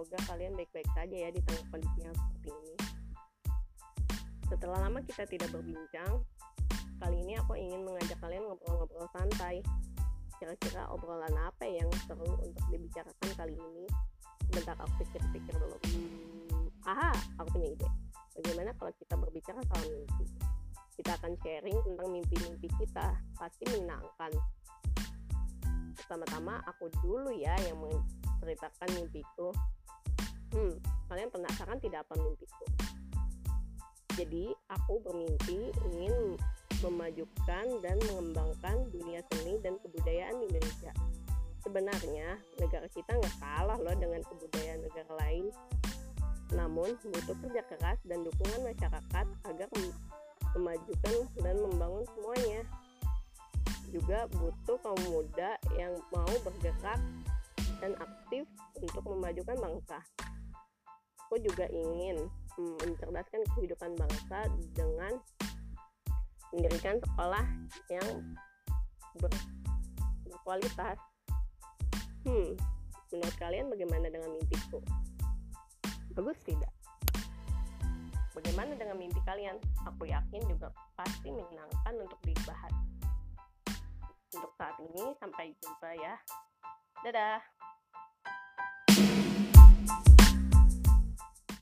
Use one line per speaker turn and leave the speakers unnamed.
semoga kalian baik-baik saja ya di tengah kondisi yang seperti ini. Setelah lama kita tidak berbincang, kali ini aku ingin mengajak kalian ngobrol-ngobrol santai. Kira-kira obrolan apa yang seru untuk dibicarakan kali ini? Bentar aku pikir-pikir dulu. Hmm, aha, aku punya ide. Bagaimana kalau kita berbicara soal mimpi? Kita akan sharing tentang mimpi-mimpi kita. Pasti menyenangkan. Pertama-tama aku dulu ya yang menceritakan mimpiku. Hmm, kalian penasaran tidak apa mimpiku? Jadi, aku bermimpi ingin memajukan dan mengembangkan dunia seni dan kebudayaan di Indonesia. Sebenarnya, negara kita nggak kalah loh dengan kebudayaan negara lain. Namun, butuh kerja keras dan dukungan masyarakat agar memajukan dan membangun semuanya. Juga butuh kaum muda yang mau bergerak dan aktif untuk memajukan bangsa. Aku juga ingin mm, mencerdaskan kehidupan bangsa dengan mendirikan sekolah yang ber, berkualitas. Hmm, menurut kalian bagaimana dengan mimpiku? Bagus tidak? Bagaimana dengan mimpi kalian? Aku yakin juga pasti menyenangkan untuk dibahas. Untuk saat ini, sampai jumpa ya. Dadah!